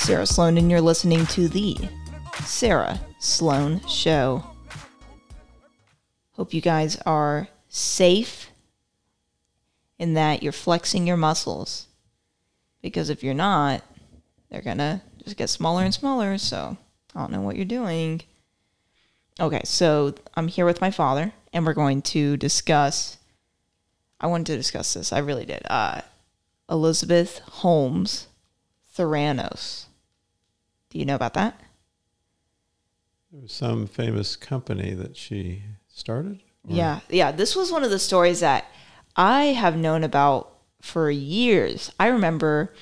Sarah Sloan, and you're listening to the Sarah Sloan Show. Hope you guys are safe in that you're flexing your muscles. Because if you're not, they're gonna just get smaller and smaller. So I don't know what you're doing. Okay, so I'm here with my father, and we're going to discuss. I wanted to discuss this. I really did. Uh, Elizabeth Holmes Theranos. Do you know about that? There was some famous company that she started. or- Yeah, yeah. This was one of the stories that I have known about for years. I remember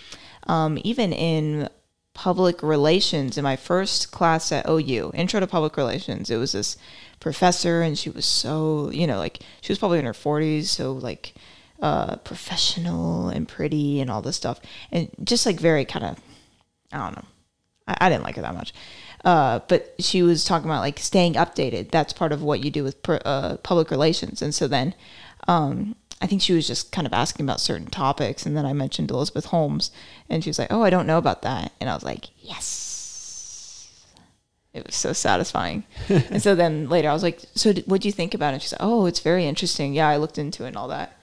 um, even in public relations in my first class at OU, Intro to Public Relations, it was this professor, and she was so, you know, like she was probably in her 40s, so like uh, professional and pretty and all this stuff, and just like very kind of, I don't know. I, I didn't like her that much. Uh, but she was talking about like staying updated. That's part of what you do with pr- uh, public relations. And so then um, I think she was just kind of asking about certain topics. And then I mentioned Elizabeth Holmes, and she was like, Oh, I don't know about that. And I was like, Yes. It was so satisfying. and so then later I was like, So what do you think about it? She said, Oh, it's very interesting. Yeah, I looked into it and all that.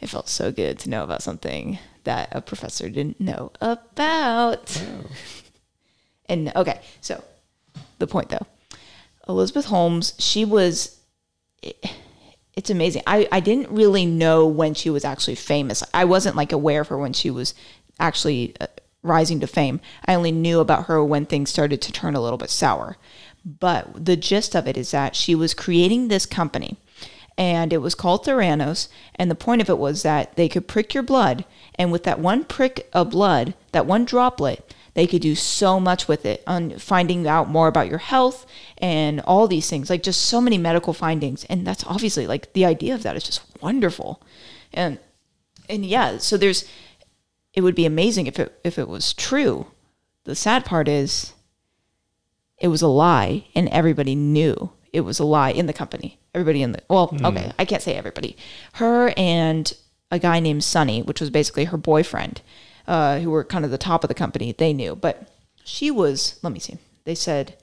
It felt so good to know about something that a professor didn't know about. And okay, so the point though, Elizabeth Holmes, she was. It's amazing. I, I didn't really know when she was actually famous. I wasn't like aware of her when she was actually uh, rising to fame. I only knew about her when things started to turn a little bit sour. But the gist of it is that she was creating this company and it was called Theranos. And the point of it was that they could prick your blood, and with that one prick of blood, that one droplet, they could do so much with it on finding out more about your health and all these things, like just so many medical findings. And that's obviously like the idea of that is just wonderful. And and yeah, so there's it would be amazing if it if it was true. The sad part is it was a lie and everybody knew it was a lie in the company. Everybody in the well, mm. okay, I can't say everybody. Her and a guy named Sunny, which was basically her boyfriend, uh, who were kind of the top of the company, they knew. But she was, let me see. They said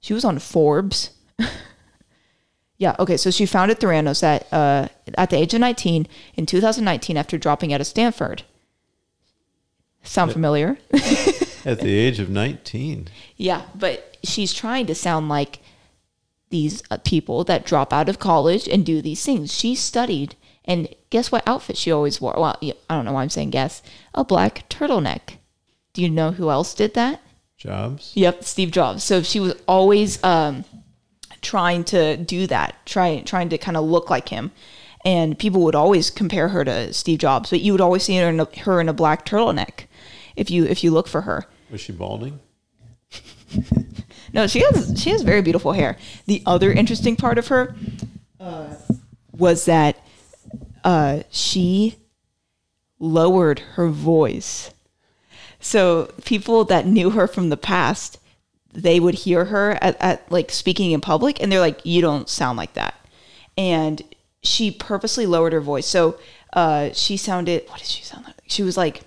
she was on Forbes. yeah, okay, so she founded Theranos at uh, at the age of 19 in 2019 after dropping out of Stanford. Sound familiar? At the age of 19. Yeah, but she's trying to sound like these uh, people that drop out of college and do these things. She studied, and guess what outfit she always wore? Well, I don't know why I'm saying guess. A black turtleneck. Do you know who else did that? Jobs. Yep, Steve Jobs. So she was always um, trying to do that, trying trying to kind of look like him. And people would always compare her to Steve Jobs, but you would always see her in a, her in a black turtleneck if you if you look for her. Was she balding? No, she has she has very beautiful hair. The other interesting part of her uh, was that uh, she lowered her voice. So people that knew her from the past, they would hear her at, at like speaking in public, and they're like, "You don't sound like that." And she purposely lowered her voice, so uh, she sounded. What did she sound like? She was like,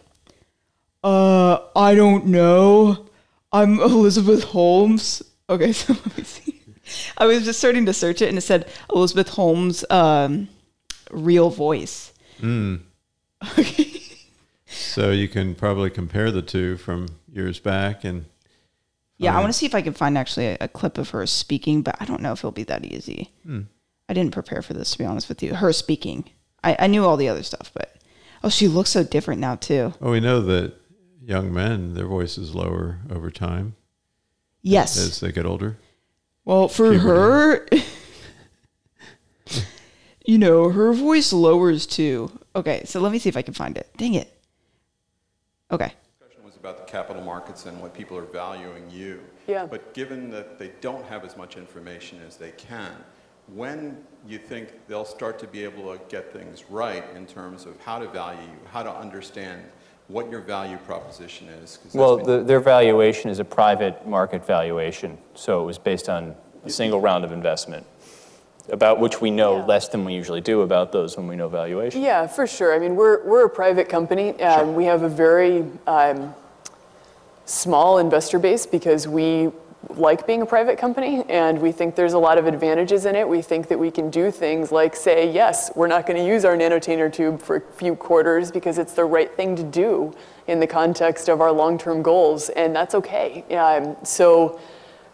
"Uh, I don't know." I'm Elizabeth Holmes. Okay, so let me see. I was just starting to search it and it said Elizabeth Holmes um, real voice. Okay. Hmm. So you can probably compare the two from years back and Yeah, I want to see if I can find actually a, a clip of her speaking, but I don't know if it'll be that easy. Hmm. I didn't prepare for this to be honest with you. Her speaking. I, I knew all the other stuff, but oh, she looks so different now too. well, we know that young men their voices lower over time Yes. as they get older. Well, for her, you know, her voice lowers too. Okay, so let me see if I can find it. Dang it. Okay. Question was about the capital markets and what people are valuing you. Yeah. But given that they don't have as much information as they can, when you think they'll start to be able to get things right in terms of how to value you, how to understand what your value proposition is. Well, the, their valuation is a private market valuation, so it was based on a single round of investment, about which we know Yeah. less than we usually do about those when we know valuation. Yeah, for sure. I mean, we're, we're a private company. Um, We have a very um, small investor base because we like being a private company and we think there's a lot of advantages in it. We think that we can do things like say, yes, we're not going to use our nanotainer tube for a few quarters because it's the right thing to do in the context of our long-term goals, and that's okay. Um, so,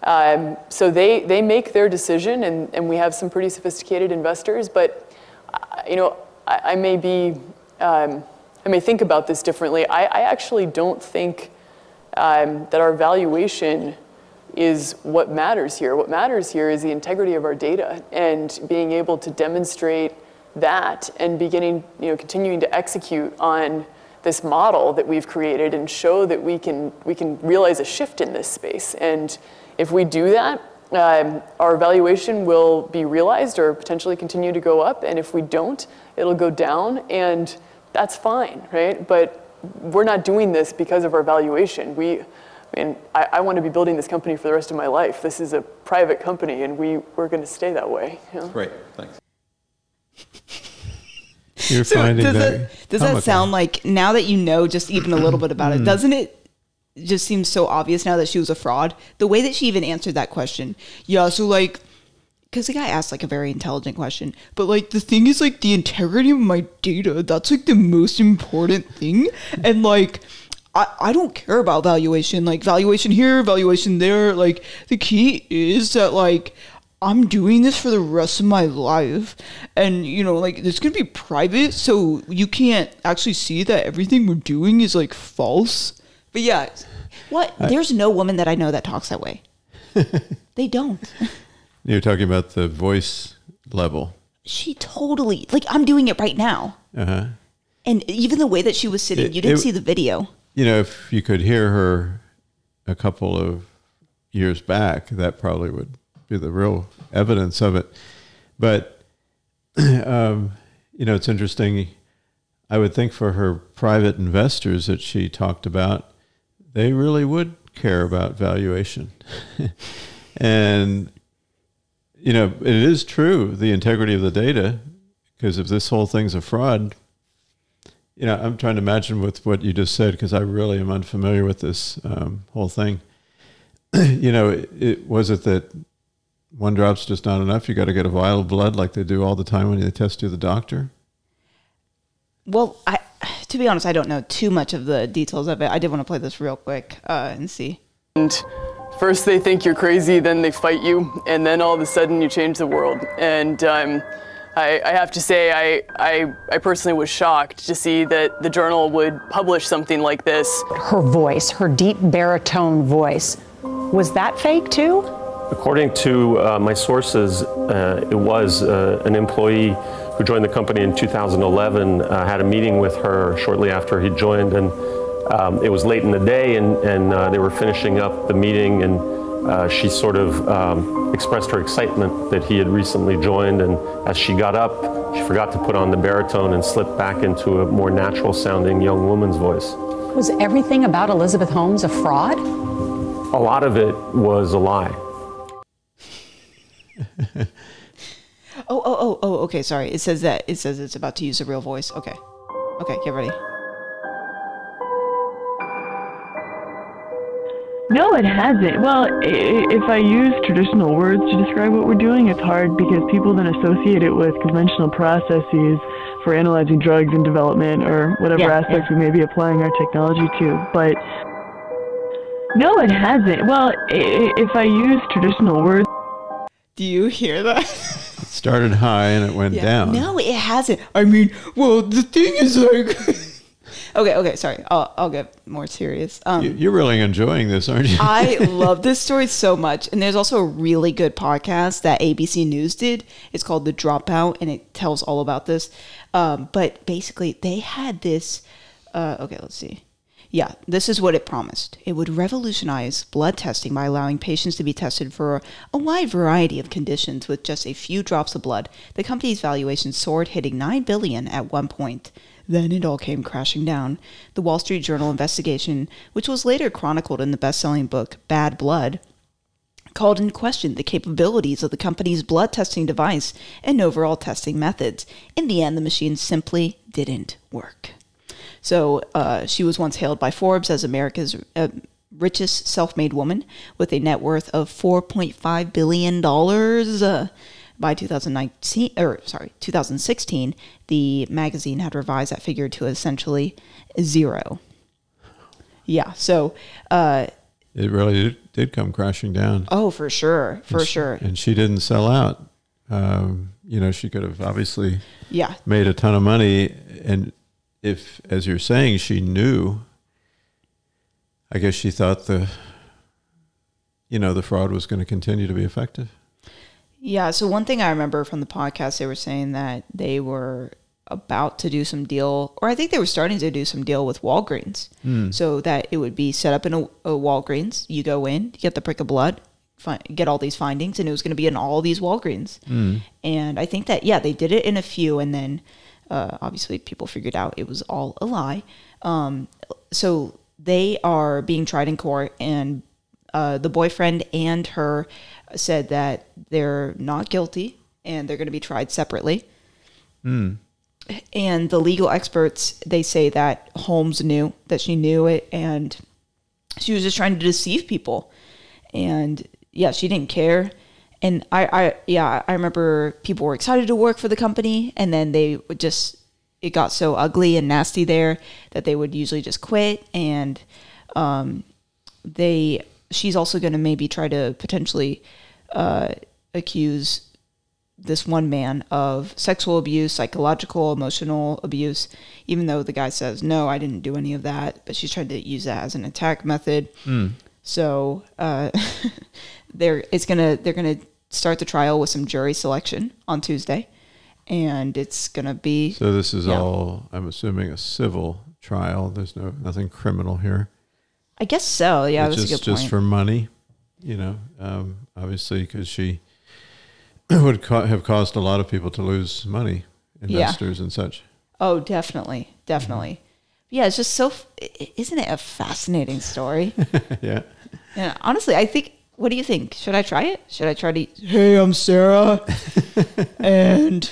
um, so they, they make their decision, and, and we have some pretty sophisticated investors, but uh, you know, I, I may be, um, I may think about this differently. I, I actually don't think um, that our valuation is what matters here. What matters here is the integrity of our data and being able to demonstrate that and beginning, you know, continuing to execute on this model that we've created and show that we can we can realize a shift in this space. And if we do that, um, our valuation will be realized or potentially continue to go up. And if we don't, it'll go down, and that's fine, right? But we're not doing this because of our valuation. We I mean, I, I, want to be building this company for the rest of my life. This is a private company, and we, we're going to stay that way. You know? Great, thanks. You're So finding does that. that does that sound like now that you know just even a little bit about it, doesn't it just seems so obvious now that she was a fraud? The way that she even answered that question. Yeah, so like because the guy asked like a very intelligent question, but like the thing is like the integrity of my data, that's like the most important thing. And like I, I don't care about valuation, like valuation here, valuation there. Like the key is that like I'm doing this for the rest of my life. And, you know, like, it's going to be private, so you can't actually see that everything we're doing is, like, false. But yeah, what? There's no woman that I know that talks that way. they don't. You're talking about the voice level. She totally, like, I'm doing it right now. Uh huh. And even the way that she was sitting, It- you didn't it- see the video. You know, if you could hear her a couple of years back, that probably would be the real evidence of it. But, um, you know, it's interesting. I would think for her private investors that she talked about, they really would care about valuation. and, you know, it is true, the integrity of the data, because if this whole thing's a fraud, you know, I'm trying to imagine with what you just said because I really am unfamiliar with this um, whole thing. you know, it, it was it that one drop's just not enough. You got to get a vial of blood like they do all the time when they test you, the doctor. Well, I, to be honest, I don't know too much of the details of it. I did want to play this real quick uh, and see. And first they think you're crazy, then they fight you, and then all of a sudden you change the world. And um, I, I have to say, I, I, I personally was shocked to see that the journal would publish something like this. her voice, her deep baritone voice. Was that fake too? According to uh, my sources, uh, it was uh, an employee who joined the company in 2011, uh, had a meeting with her shortly after he joined, and um, it was late in the day, and, and uh, they were finishing up the meeting, and uh, she sort of um, expressed her excitement that he had recently joined, and as she got up, she forgot to put on the baritone and slipped back into a more natural sounding young woman's voice. Was everything about Elizabeth Holmes a fraud? A lot of it was a lie. Oh, oh, oh, oh, okay, sorry. It says that it says it's about to use a real voice. Okay. Okay, get ready. No, it hasn't. Well, if I use traditional words to describe what we're doing, it's hard because people then associate it with conventional processes for analyzing drugs and development or whatever Yeah, aspects we may be applying our technology to. But no, it hasn't. Well, if I use traditional words, Do you hear that? Started high and it went down. No, it hasn't. I mean, well, the thing is like. okay, okay, sorry. I'll, I'll get more serious. Um, You- You're really enjoying this, aren't you? I love this story so much. And there's also a really good podcast that ABC News did. It's called The Dropout, and it tells all about this. Um, but basically, they had this. Uh, okay, let's see. Yeah, this is what it promised. It would revolutionize blood testing by allowing patients to be tested for a wide variety of conditions with just a few drops of blood. The company's valuation soared, hitting 9 billion at one point. Then it all came crashing down. The Wall Street Journal investigation, which was later chronicled in the best-selling book Bad Blood, called into question the capabilities of the company's blood testing device and overall testing methods. In the end, the machine simply didn't work. So uh, she was once hailed by Forbes as America's uh, richest self-made woman with a net worth of 4.5 billion dollars. Uh, by 2019 or sorry 2016 the magazine had revised that figure to essentially zero yeah so uh, It really did, did come crashing down. oh for sure for And she- sure And she didn't sell out. Um, you know, she could have obviously yeah made a ton of money. And if, as you're saying, she knew, I guess she thought the, you know, the fraud was going to continue to be effective. Yeah. So one thing I remember from the podcast, they were saying that they were about to do some deal, or I think they were starting to do some deal with Walgreens, hmm. so that it would be set up in a, a Walgreens. You go in, you get the prick of blood, fi- get all these findings, and it was going to be in all these Walgreens. Hmm. And I think that yeah, they did it in a few, and then uh, obviously people figured out it was all a lie. Um, so they are being tried in court, and uh, the boyfriend and her said that they're not guilty and they're going to be tried separately. And the legal experts they say that Holmes knew that she knew it, and she was just trying to deceive people. And yeah, she didn't care. And I, I yeah, I remember people were excited to work for the company, and then they would just it got so ugly and nasty there that they would usually just quit and um, they she's also going to maybe try to potentially uh, accuse this one man of sexual abuse, psychological, emotional abuse, even though the guy says no, I didn't do any of that. But she's trying to use that as an attack method. So uh, they're it's gonna they're gonna start the trial with some jury selection on Tuesday, and it's gonna be So this is Yeah. all, I'm assuming, a civil trial. There's no nothing criminal here. I guess so. Yeah, it's that's just a good point. just for money, you know. Um, obviously, because she would ca- have caused a lot of people to lose money, Yeah. investors and such. Oh, definitely, definitely. Yeah, it's just so. f- Isn't it a fascinating story? yeah. and honestly, I think. What do you think? Should I try it? Should I try to? Hey, I'm Sarah, and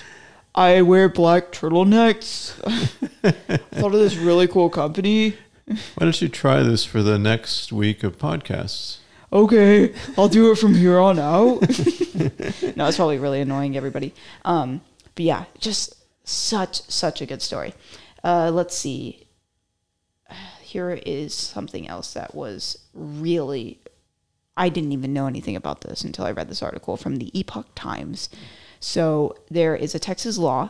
I wear black turtlenecks. I Thought of this really cool company. Why don't you try this for the next week of podcasts? okay, I'll do it from here on out. no, it's probably really annoying everybody. Um, but yeah, just such such a good story. Uh, let's see. Here is something else that was really. I didn't even know anything about this until I read this article from the Epoch Times. So there is a Texas law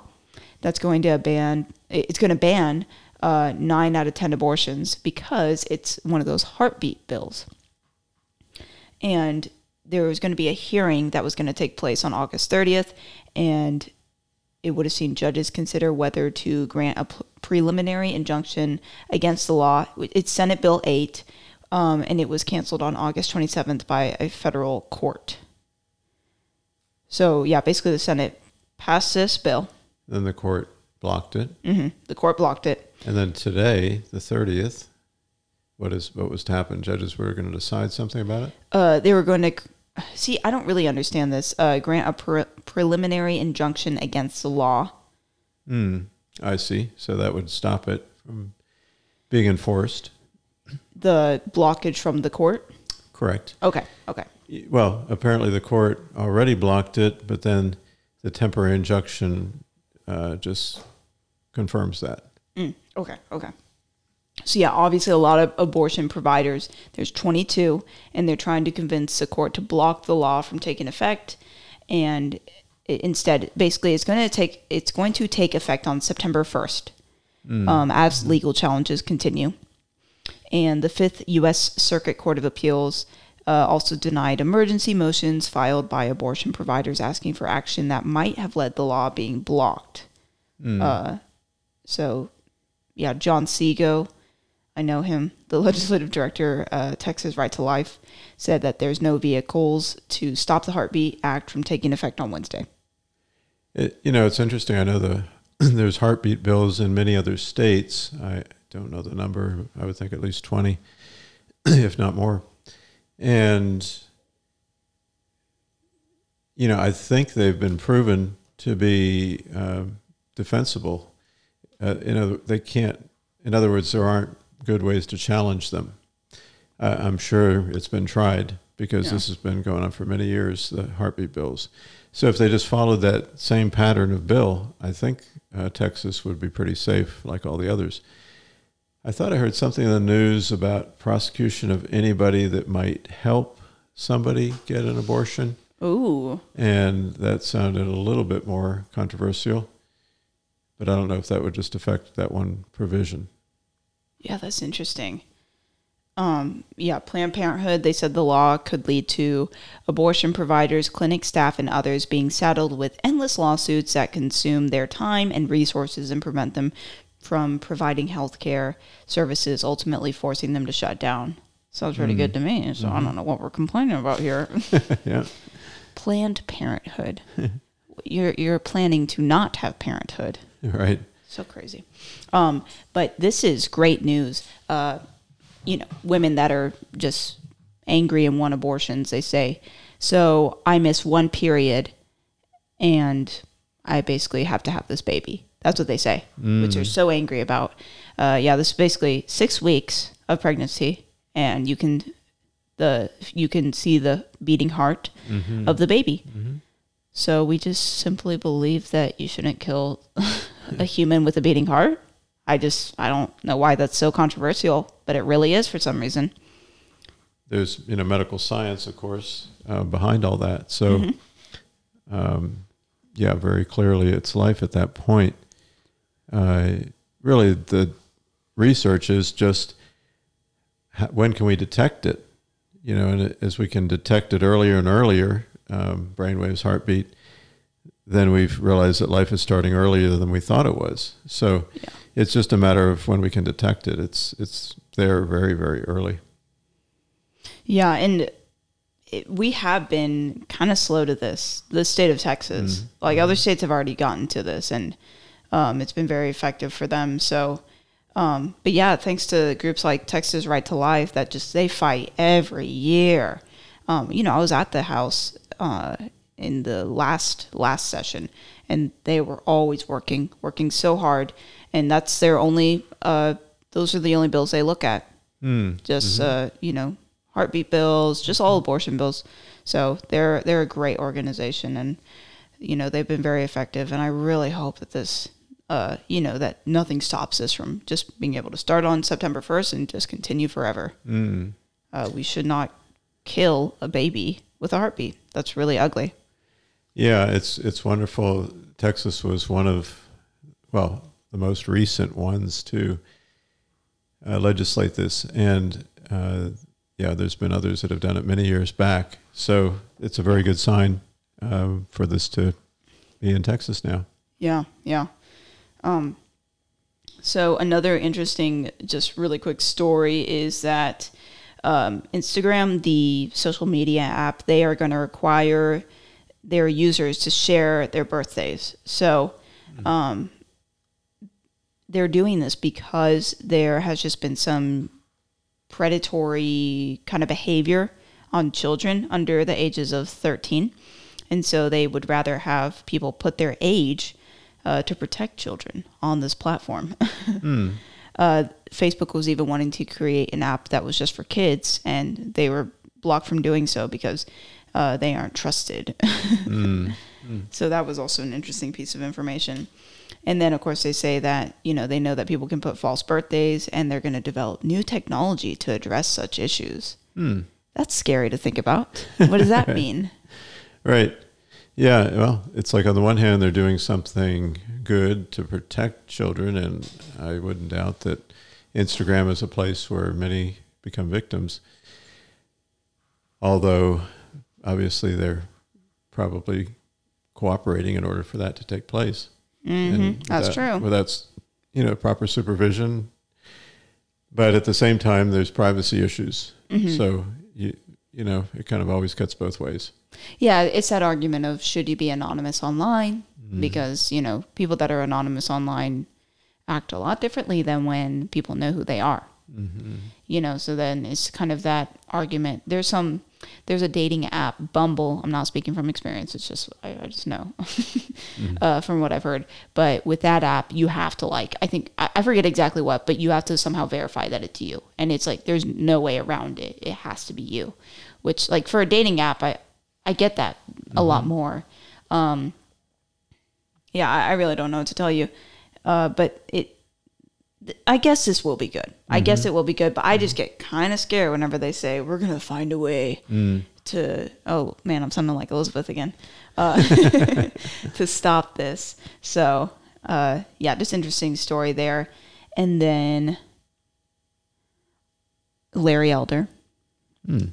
that's going to ban. It's going to ban uh, nine out of ten abortions because it's one of those heartbeat bills and there was going to be a hearing that was going to take place on August 30th, and it would have seen judges consider whether to grant a preliminary injunction against the law. It's Senate Bill 8, um, and it was canceled on August 27th by a federal court. So, yeah, basically the Senate passed this bill. Then the court blocked it, The court blocked it. and then today, the thirtieth, what is what was to happen? Judges were going to decide something about it. uh, they were going to see. I don't really understand this. Uh, grant a pre- preliminary injunction against the law. Hmm. I see. So that would stop it from being enforced. The blockage from the court. Correct. Okay. Okay. Well, apparently the court already blocked it, but then the temporary injunction uh, just confirms that. Okay. Okay. So yeah, obviously a lot of abortion providers. There's 22, and they're trying to convince the court to block the law from taking effect, and i- instead, basically, it's going to take it's going to take effect on September 1st, um, as legal challenges continue. And the Fifth U.S. Circuit Court of Appeals uh, also denied emergency motions filed by abortion providers asking for action that might have led the law being blocked. Uh, so, yeah, John Seago, I know him, the legislative director, uh, Texas Right to Life, said that there's no vehicles to stop the Heartbeat Act from taking effect on Wednesday. It, you know, it's interesting. I know the there's heartbeat bills in many other states. I don't know the number. I would think at least twenty, if not more. And you know, I think they've been proven to be um, defensible. Uh, in other, they can't. In other words, there aren't good ways to challenge them. Uh, I'm sure it's been tried because this has been going on for many years, the heartbeat bills. So if they just followed that same pattern of bill, I think uh, Texas would be pretty safe like all the others. I thought I heard something in the news about prosecution of anybody that might help somebody get an abortion, Ooh. and that sounded a little bit more controversial. But I don't know if that would just affect that one provision. Yeah, that's interesting. Um, yeah, Planned Parenthood, they said the law could lead to abortion providers, clinic staff, and others being saddled with endless lawsuits that consume their time and resources and prevent them from providing health care services, ultimately forcing them to shut down. Sounds pretty good to me. So I don't know what we're complaining about here. yeah. Planned Parenthood. you're you're planning to not have parenthood. Right. So crazy. Um, but this is great news. Uh, you know, women that are just angry and want abortions, they say, so I miss one period and I basically have to have this baby. That's what they say, which they're so angry about. Uh, yeah, this is basically six weeks of pregnancy, and you can the you can see the beating heart of the baby. So we just simply believe that you shouldn't kill a human with a beating heart. I just I don't know why that's so controversial, but it really is for some reason. there's you know medical science, of course, uh, behind all that. So, um, yeah, very clearly, it's life at that point. Uh, really, the research is just when can we detect it? You know, and as we can detect it earlier and earlier, um, brainwaves, heartbeat, then we've realized that life is starting earlier than we thought it was. So, it's just a matter of when we can detect it. It's it's there very very early. Yeah, and it, we have been kind of slow to this. The state of Texas, like other states, have already gotten to this, and um, it's been very effective for them. So, um, but yeah, thanks to groups like Texas Right to Life that just they fight every year. Um, you know, I was at the house uh, in the last last session, and they were always working, working so hard, and that's their only. Uh, those are the only bills they look at just uh, you know heartbeat bills, just all abortion bills. So they're they're a great organization, and you know they've been very effective. And I really hope that this, uh, you know, that nothing stops us from just being able to start on September first and just continue forever. Mm. Uh, we should not kill a baby with a heartbeat. That's really ugly. Yeah, it's it's wonderful. Texas was one of, well, the most recent ones to uh, legislate this, and uh, yeah, there's been others that have done it many years back. So it's a very good sign um, for this to be in Texas now. Yeah, yeah. Um, so another interesting, just really quick story is that um, Instagram, the social media app, they are going to require their users to share their birthdays. So um, they're doing this because there has just been some predatory kind of behavior on children under the ages of 13. And so they would rather have people put their age uh, to protect children on this platform. uh, Facebook was even wanting to create an app that was just for kids, and they were blocked from doing so because uh, they aren't trusted. So that was also an interesting piece of information. And then, of course, they say that, you know, they know that people can put false birthdays and they're going to develop new technology to address such issues. That's scary to think about. What does that mean? Right. Yeah. Well, it's like on the one hand, they're doing something good to protect children, and I wouldn't doubt that Instagram is a place where many become victims. Although, obviously, they're probably cooperating in order for that to take place. Mm-hmm. That's true. Without, you know, proper supervision. But at the same time, there's privacy issues. Mm-hmm. So you know, it kind of always cuts both ways. Yeah, it's that argument of should you be anonymous online? Mm-hmm. Because, you know, people that are anonymous online act a lot differently than when people know who they are. Mm-hmm. You know, so then it's kind of that argument. There's some there's a dating app, Bumble. I'm not speaking from experience. It's just I, I just know mm-hmm. uh, from what I've heard. But with that app, you have to like I think I, I forget exactly what, but you have to somehow verify that it's you, and it's like there's no way around it. It has to be you. Which like for a dating app, I I get that a lot more. Um, yeah, I, I really don't know what to tell you, uh, but it. th- I guess this will be good. I guess it will be good, but I just get kind of scared whenever they say we're gonna find a way to. Oh man, I'm sounding like Elizabeth again. Uh, to stop this. So uh, yeah, just interesting story there, and then Larry Elder.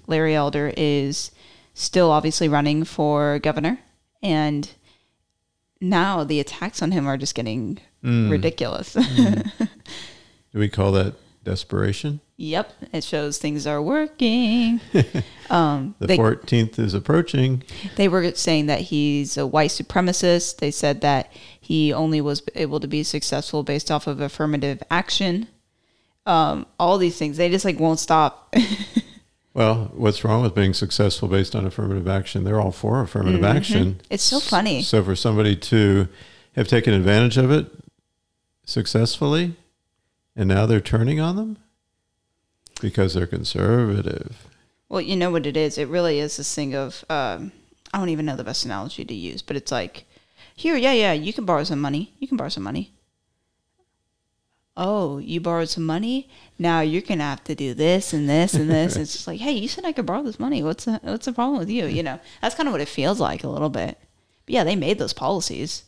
Larry Elder is still obviously running for governor, and now the attacks on him are just getting mm. ridiculous. Mm. Do we call that desperation? yep, it shows things are working. Um, the They- 14th is approaching. They were saying that he's a white supremacist. They said that he only was able to be successful based off of affirmative action. Um, all these things, they just like won't stop. Well, what's wrong with being successful based on affirmative action? They're all for affirmative action. It's so funny. So for somebody to have taken advantage of it successfully, and now they're turning on them because they're conservative. Well, you know what it is. It really is this thing of um, I don't even know the best analogy to use, but it's like, here, yeah, yeah, you can borrow some money. You can borrow some money. Oh, you borrowed some money. Now you're gonna have to do this and this and this. it's just like, hey, you said I could borrow this money. What's the what's the problem with you? You know, that's kind of what it feels like a little bit. But yeah, they made those policies.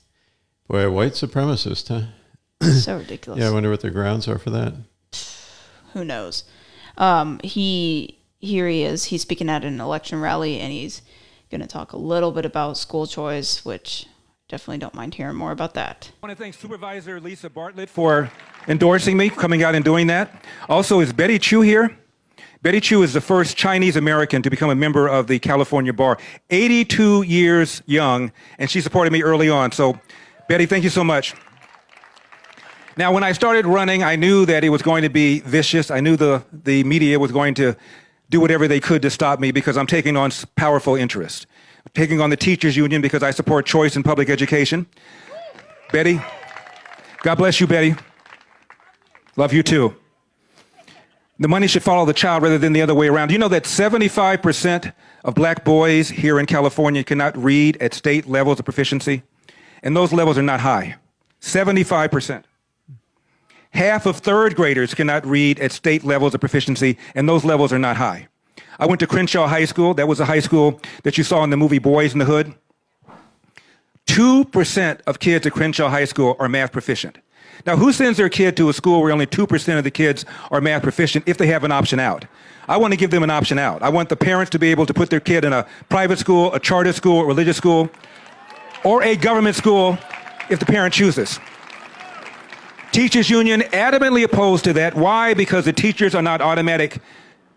Boy, white supremacist, huh? so ridiculous. Yeah, I wonder what the grounds are for that. who knows? Um, he here he is. He's speaking at an election rally, and he's going to talk a little bit about school choice, which definitely don't mind hearing more about that. I want to thank Supervisor Lisa Bartlett for endorsing me, coming out and doing that. Also, is Betty Chu here? Betty Chu is the first Chinese American to become a member of the California Bar, 82 years young, and she supported me early on. So, Betty, thank you so much. Now, when I started running, I knew that it was going to be vicious. I knew the, the media was going to do whatever they could to stop me because I'm taking on powerful interests. Taking on the teachers union because I support choice in public education. Betty, God bless you, Betty. Love you too. The money should follow the child rather than the other way around. You know that 75% of black boys here in California cannot read at state levels of proficiency? And those levels are not high. 75%. Half of third graders cannot read at state levels of proficiency, and those levels are not high. I went to Crenshaw High School. That was a high school that you saw in the movie Boyz n the Hood. 2% of kids at Crenshaw High School are math proficient. Now, who sends their kid to a school where only 2% of the kids are math proficient if they have an option out? I want to give them an option out. I want the parents to be able to put their kid in a private school, a charter school, a religious school, or a government school if the parent chooses. Teachers Union adamantly opposed to that. Why? Because the teachers are not automatic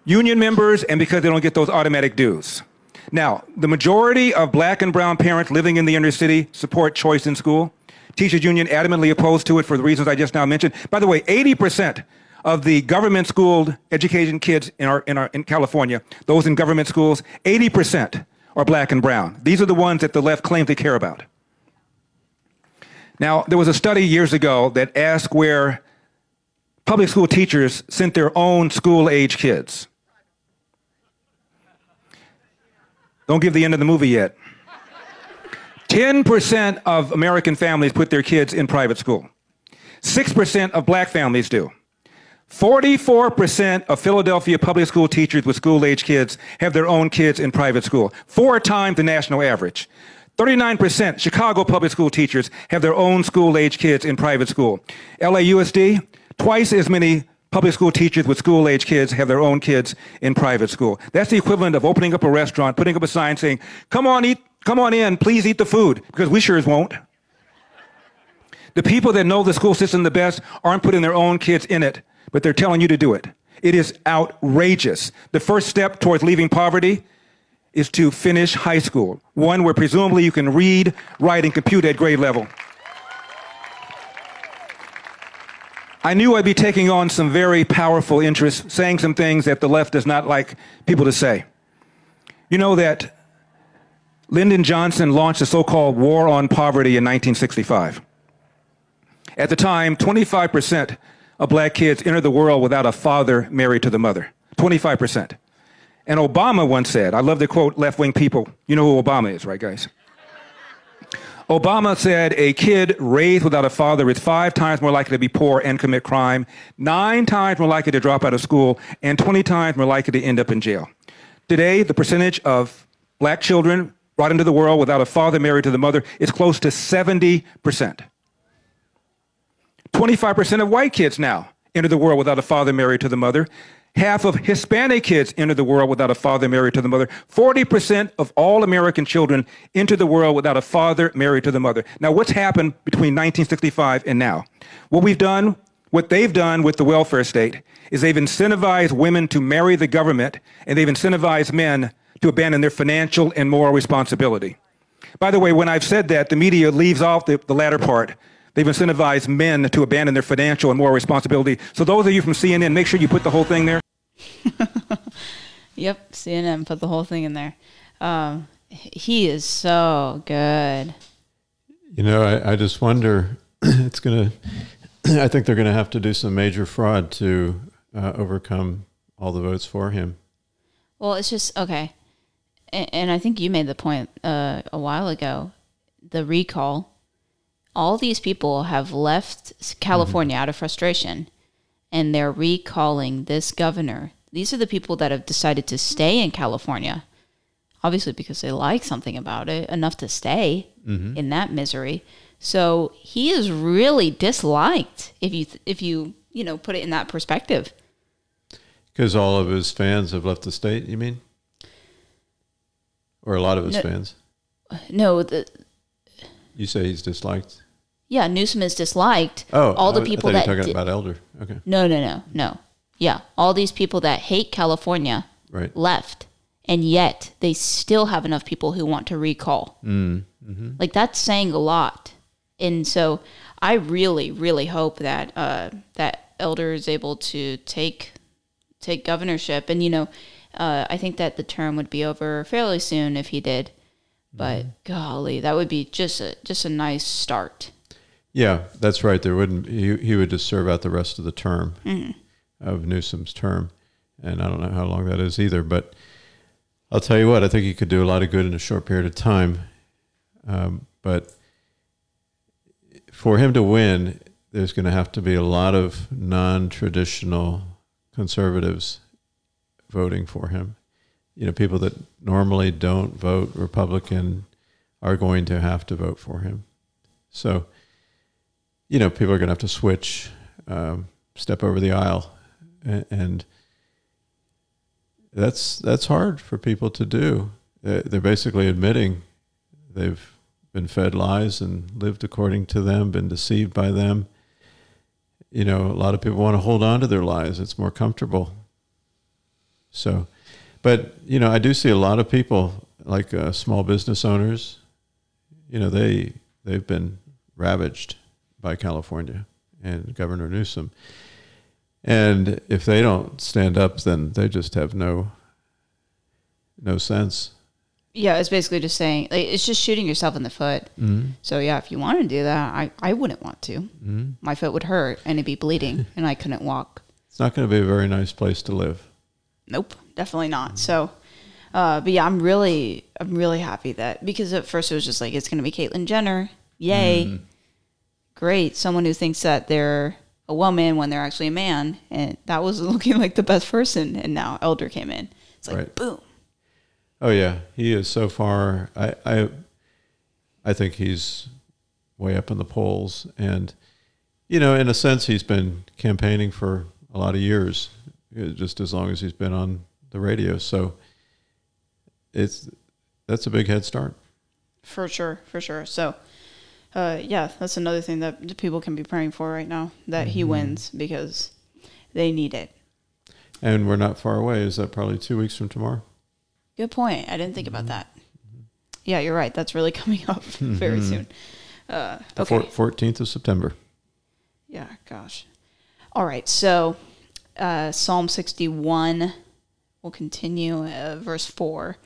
union members and because they don't get those automatic dues. Now, the majority of black and brown parents living in the inner city support choice in school. Teachers Union adamantly opposed to it for the reasons I just now mentioned. By the way, 80% of the government schooled education kids in our, in our in California, those in government schools, 80% are black and brown. These are the ones that the left claims they care about. Now, there was a study years ago that asked where public school teachers sent their own school age kids. Don't give the end of the movie yet. 10% of American families put their kids in private school. 6% of black families do. 44% of Philadelphia public school teachers with school age kids have their own kids in private school, four times the national average. 39% Chicago public school teachers have their own school age kids in private school. LAUSD, twice as many public school teachers with school age kids have their own kids in private school. That's the equivalent of opening up a restaurant, putting up a sign saying, Come on, eat, come on in, please eat the food, because we sure as won't. The people that know the school system the best aren't putting their own kids in it, but they're telling you to do it. It is outrageous. The first step towards leaving poverty is to finish high school, one where presumably you can read, write, and compute at grade level. I knew I'd be taking on some very powerful interests, saying some things that the left does not like people to say. You know that Lyndon Johnson launched the so called War on Poverty in 1965. At the time, 25% of black kids entered the world without a father married to the mother. 25%. And Obama once said, I love to quote left wing people. You know who Obama is, right, guys? Obama said a kid raised without a father is five times more likely to be poor and commit crime, nine times more likely to drop out of school, and 20 times more likely to end up in jail. Today, the percentage of black children brought into the world without a father married to the mother is close to 70%. 25% of white kids now enter the world without a father married to the mother. Half of Hispanic kids enter the world without a father married to the mother. 40% of all American children enter the world without a father married to the mother. Now, what's happened between 1965 and now? What we've done, what they've done with the welfare state, is they've incentivized women to marry the government and they've incentivized men to abandon their financial and moral responsibility. By the way, when I've said that, the media leaves off the, the latter part. They've incentivized men to abandon their financial and moral responsibility. So, those of you from CNN, make sure you put the whole thing there. Yep, CNN put the whole thing in there. Um, he is so good. You know, I, I just wonder. it's gonna. I think they're gonna have to do some major fraud to uh, overcome all the votes for him. Well, it's just okay, and, and I think you made the point uh, a while ago. The recall. All these people have left California out of frustration, and they're recalling this governor. These are the people that have decided to stay in California, obviously because they like something about it enough to stay mm-hmm. in that misery. So he is really disliked if you if you you know put it in that perspective. Because all of his fans have left the state, you mean? Or a lot of his No. fans? No, the You say he's disliked? Yeah Newsom is disliked. Oh, all the I- people I that talking di- about Elder. Okay, no no no no yeah all these people that hate California right. left, and yet they still have enough people who want to recall. Mm, hmm Like that's saying a lot. And so I really, really hope that uh, that Elder is able to take take governorship. And you know, uh, I think that the term would be over fairly soon if he did. But golly, that would be just a just a nice start. Yeah, that's right. There wouldn't he, he would just serve out the rest of the term Mhm. of Newsom's term, and I don't know how long that is either. But I'll tell you what, I think he could do a lot of good in a short period of time. Um, but for him to win, there's going to have to be a lot of non-traditional conservatives voting for him. You know, people that normally don't vote Republican are going to have to vote for him. So, you know, people are going to have to switch, um, step over the aisle, and, that's that's hard for people to do. They're basically admitting they've been fed lies and lived according to them, been deceived by them. You know, a lot of people want to hold on to their lies. It's more comfortable. So, but you know, I do see a lot of people like uh, small business owners. You know, they they've been ravaged by California and Governor Newsom. And if they don't stand up, then they just have no no sense. Yeah, it's basically just saying like, it's just shooting yourself in the foot. Mhm. So yeah, if you want to do that, I, I wouldn't want to. Mhm. My foot would hurt and it'd be bleeding, and I couldn't walk. It's not going to be a very nice place to live. Nope, definitely not. So, uh, but yeah, I'm really, I'm really happy that because at first it was just like it's going to be Caitlyn Jenner, yay, Mhm. Great, someone who thinks that they're a woman when they're actually a man, and that was looking like the best person, and now Elder came in. It's like Right. boom. Oh yeah, he is so far. I I, I think he's way up in the polls, and you know, in a sense, he's been campaigning for a lot of years, uh, just as long as he's been on the radio. So it's that's a big head start. For sure, for sure. So, uh, yeah, that's another thing that the people can be praying for right now that he Mhm. wins because they need it. And we're not far away. Is that probably two weeks from tomorrow? Good point. I didn't think about that. Yeah, you're right. That's really coming up very Mhm. soon. Uh, okay. fourteenth of September. Yeah, gosh. All right, so uh, Psalm 61, we'll continue, uh, verse 4.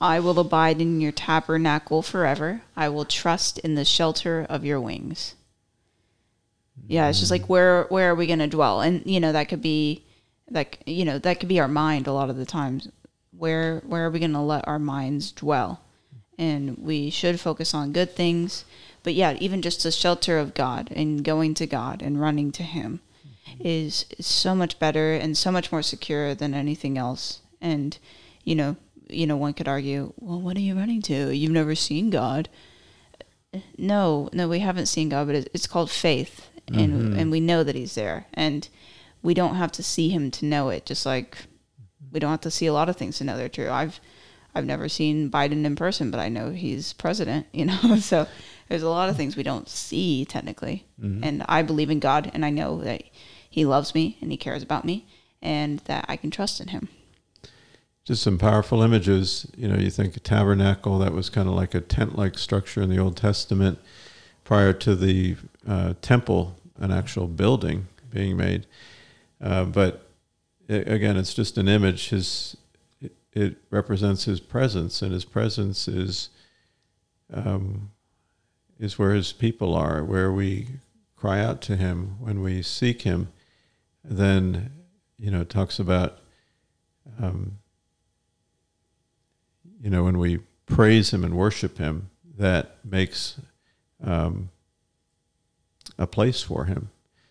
I will abide in your tabernacle forever. I will trust in the shelter of your wings. Yeah, it's just like mm. where where are we going to dwell? And you know that could be like you know that could be our mind a lot of the times. Where where are we going to let our minds dwell? And we should focus on good things. But yeah, even just the shelter of God and going to God and running to Him is, is so much better and so much more secure than anything else. And you know, you know, one could argue, well, what are you running to? You've never seen God. No, no, we haven't seen God, but it's called faith, and Mhm. and we know that He's there, and we don't have to see Him to know it. Just like we don't have to see a lot of things to know they're true. I've I've never seen Biden in person, but I know he's president. You know, so there's a lot of things we don't see technically, Mhm. and I believe in God, and I know that He loves me and He cares about me, and that I can trust in Him. Just some powerful images. You know, you think a tabernacle, that was kind of like a tent like structure in the Old Testament prior to the uh, temple, an actual building being made. Uh, but i again, it's just an image. His, it, it represents his presence, and his presence is, um, is where his people are, where we cry out to him when we seek him. Then, you know, it talks about. Um, you know, when we praise Him and worship Him, that makes um, a place for Him.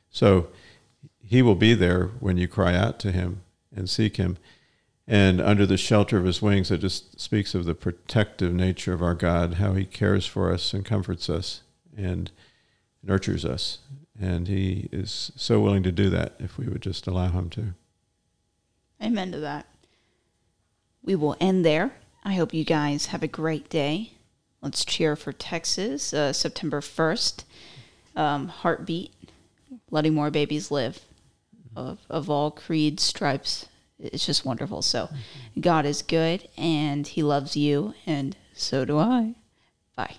So He will be there when you cry out to Him and seek Him. And under the shelter of His wings, it just speaks of the protective nature of our God, how He cares for us and comforts us and nurtures us. And He is so willing to do that if we would just allow Him to. Amen to that. We will end there. I hope you guys have a great day. Let's cheer for Texas, uh, September 1st. Um, heartbeat, letting more babies live of, of all creeds, stripes. It's just wonderful. So, God is good and He loves you, and so do I. Bye.